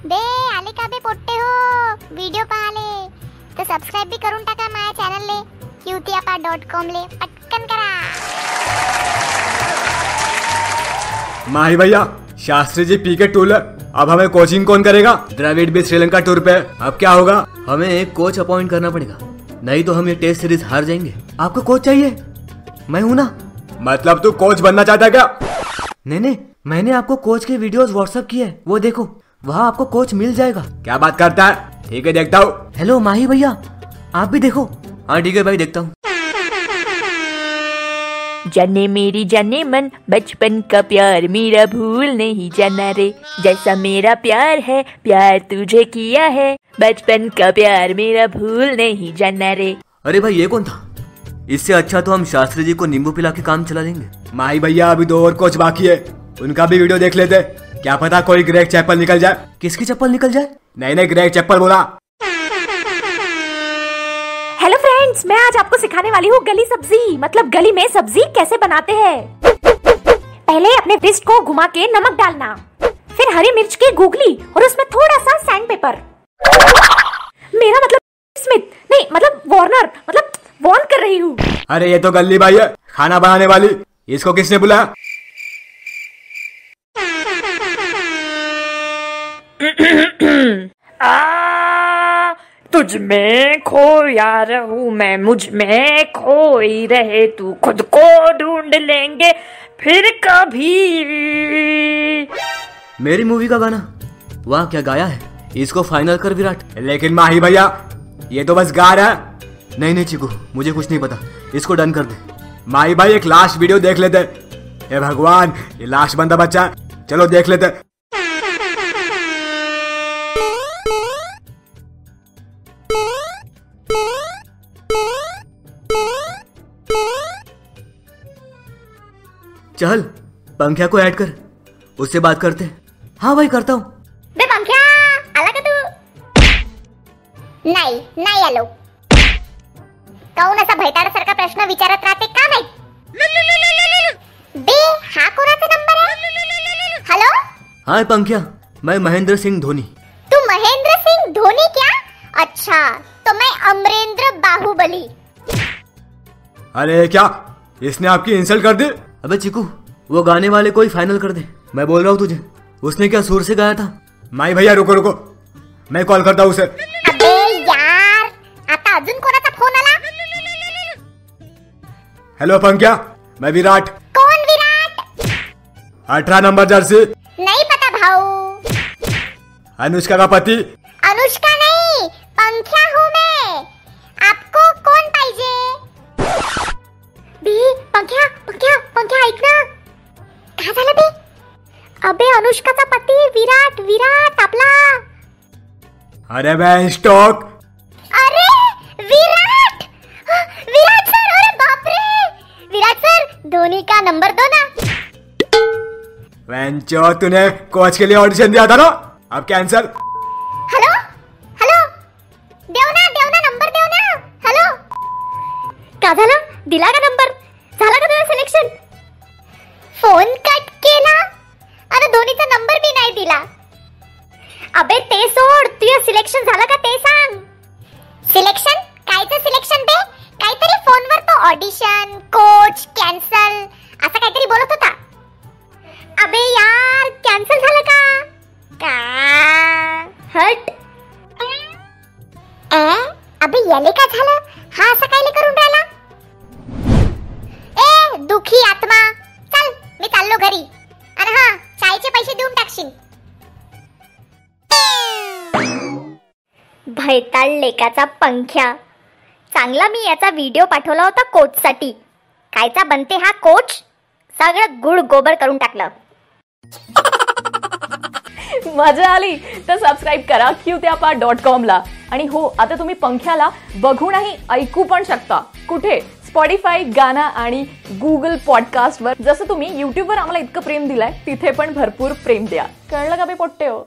बे आले का बे पोट्टे हो। व्हिडिओ पाहाले तर सबस्क्राईब बी करून टाका माझ्या चॅनलले क्यूतियापा डॉट कॉम ले। पटकन करा। माही भैया शास्त्री जी पी के टूल अब हमें कोचिंग कौन करेगा? द्रविड़ भी श्रीलंका टूर पे। अब क्या होगा? हमें एक कोच अपॉइंट करना पड़ेगा। नहीं तो हम ये टेस्ट सीरीज़ हार जाएँगे। आपको कोच चाहिए? मैं हूँ ना। मतलब तू कोच बनना चाहता है क्या? नहीं नहीं। मैंने आपको कोच के वीडियोस व्हाट्सएप किए हैं, वो देखो। वहाँ आपको कोच मिल जाएगा। क्या बात करता है? ठीक है देखता हूँ। हेलो माही भैया आप भी देखो। हाँ ठीक है भाई देखता हूँ। जाने मेरी जाने मन बचपन का प्यार मेरा भूल नहीं जाना रे। जैसा मेरा प्यार है प्यार तुझे किया है। बचपन का प्यार मेरा भूल नहीं जाना रे। अरे भाई ये कौन था? इससे अच्छा तो हम शास्त्री जी को नींबू पिला के काम चला लेंगे माही भैया अभी दो और कोच बाकी है। उनका भी वीडियो देख लेते। क्या पता कोई ग्रेक चैपल निकल जाए। किसकी चप्पल निकल जाए? नहीं नहीं ग्रेक चैपल बोला। हेलो फ्रेंड्स मैं आज आपको सिखाने वाली हूँ गली सब्ज़ी। मतलब गली में सब्ज़ी कैसे बनाते हैं। पहले अपने रिस्ट को घुमा के नमक डालना। फिर हरी मिर्च की गुगली और उसमें थोड़ा सा सैंड पेपर मेरा मतलब स्मिथ नहीं मतलब वार्नर मतलब वार्न कर रही हूँ। अरे ये तो गली भाई है खाना बनाने वाली। इसको किसने बुलाया? तुझ में खोया रहूँ मैं, मुझमें खोई रहे तू, खुद को ढूंढ लेंगे फिर कभी। मेरी मूवी का गाना? वाह, क्या गाया है? इसको फाइनल कर विराट। लेकिन माही भैया, ये तो बस गा रहा नहीं नहीं, चिकू, मुझे कुछ नहीं पता। इसको डन कर दे। माही भाई, एक लास्ट वीडियो देख लेते। हे भगवान, ये लास्ट बंदा बच्चा। चलो देख लेते। चल पंख्या को ऐड कर। उससे बात करते हैं। हाँ भाई करता हूँ। बे पंख्या! आला का तू। नाही नाही आलो काऊन असा भैताडासारखा प्रश्न विचारत राहते? का माहित बे हा कोणाचा नंबर आहे हॅलो हाँ पंख्या। मैं महेंद्र सिंह धोनी। तू महेंद्र सिंह धोनी क्या? अच्छा तो मैं अमरेंद्र बाहुबली। अरे क्या? इसने आपकी इंसल्ट कर दी? अबे चिकू वो गाने वाले को ही फाइनल कर दे। मैं बोल रहा हूँ तुझे उसने क्या सुर से गाया था? माई भैया रुको रुको। मैं कॉल करता हूँ उसे। अबे यार आता अजून कोणाचा फ़ोन आला? हेलो पंक्या मैं विराट। कोण विराट? अठारह नंबर जर्सी। नहीं पता भाऊ। अनुष्का का पति। अनुष्का नहीं पंख्या हूँ पंख्या ऐक ना. काय झालं बे अबे अनुष्काचा पती विराट विराट आपला अरे मैं स्टॉक. अरे विराट! विराट सर अरे बाप रे विराट सर धोनी का नंबर दो ना. वेंचो तूने कोच के लिए ऑडिशन दिया था ना? अब कैंसिल हॅलो हॅलो देव ना देव ना नंबर देव ना. हॅलो का झालं दिला का नंबर. फोन कट केला? अरे धोनीचा नंबर बी नाही दिला. अबे ते सोड. तुझं सिलेक्शन झालं का ते सांग. सिलेक्शन कायचं सिलेक्शन बे काहीतरी फोनवर तो ऑडिशन कोच कॅन्सल असं काहीतरी बोलत होता. अबे यार कॅन्सल झालं का? का? हट. अबे याले का झालं? हा असं काय भैताळ लेकाचा पंख्या. चांगला मी याचा व्हिडिओ पाठवला होता कोचसाठी. कायचा बनते हा कोच? सगळं गुड गोबर करून टाकलं. मजा आली तर सबस्क्राईब करा क्यूत्यापा डॉट कॉमला आणि हो आता तुम्ही पंख्याला बघूनही ऐकू पण शकता. कुठे? स्पॉडीफाय गाना आणि गुगल पॉडकास्टवर जसं तुम्ही युट्यूबवर आम्हाला इतकं प्रेम दिलंय तिथे पण भरपूर प्रेम द्या. कळलं का बे पोट्टे हो?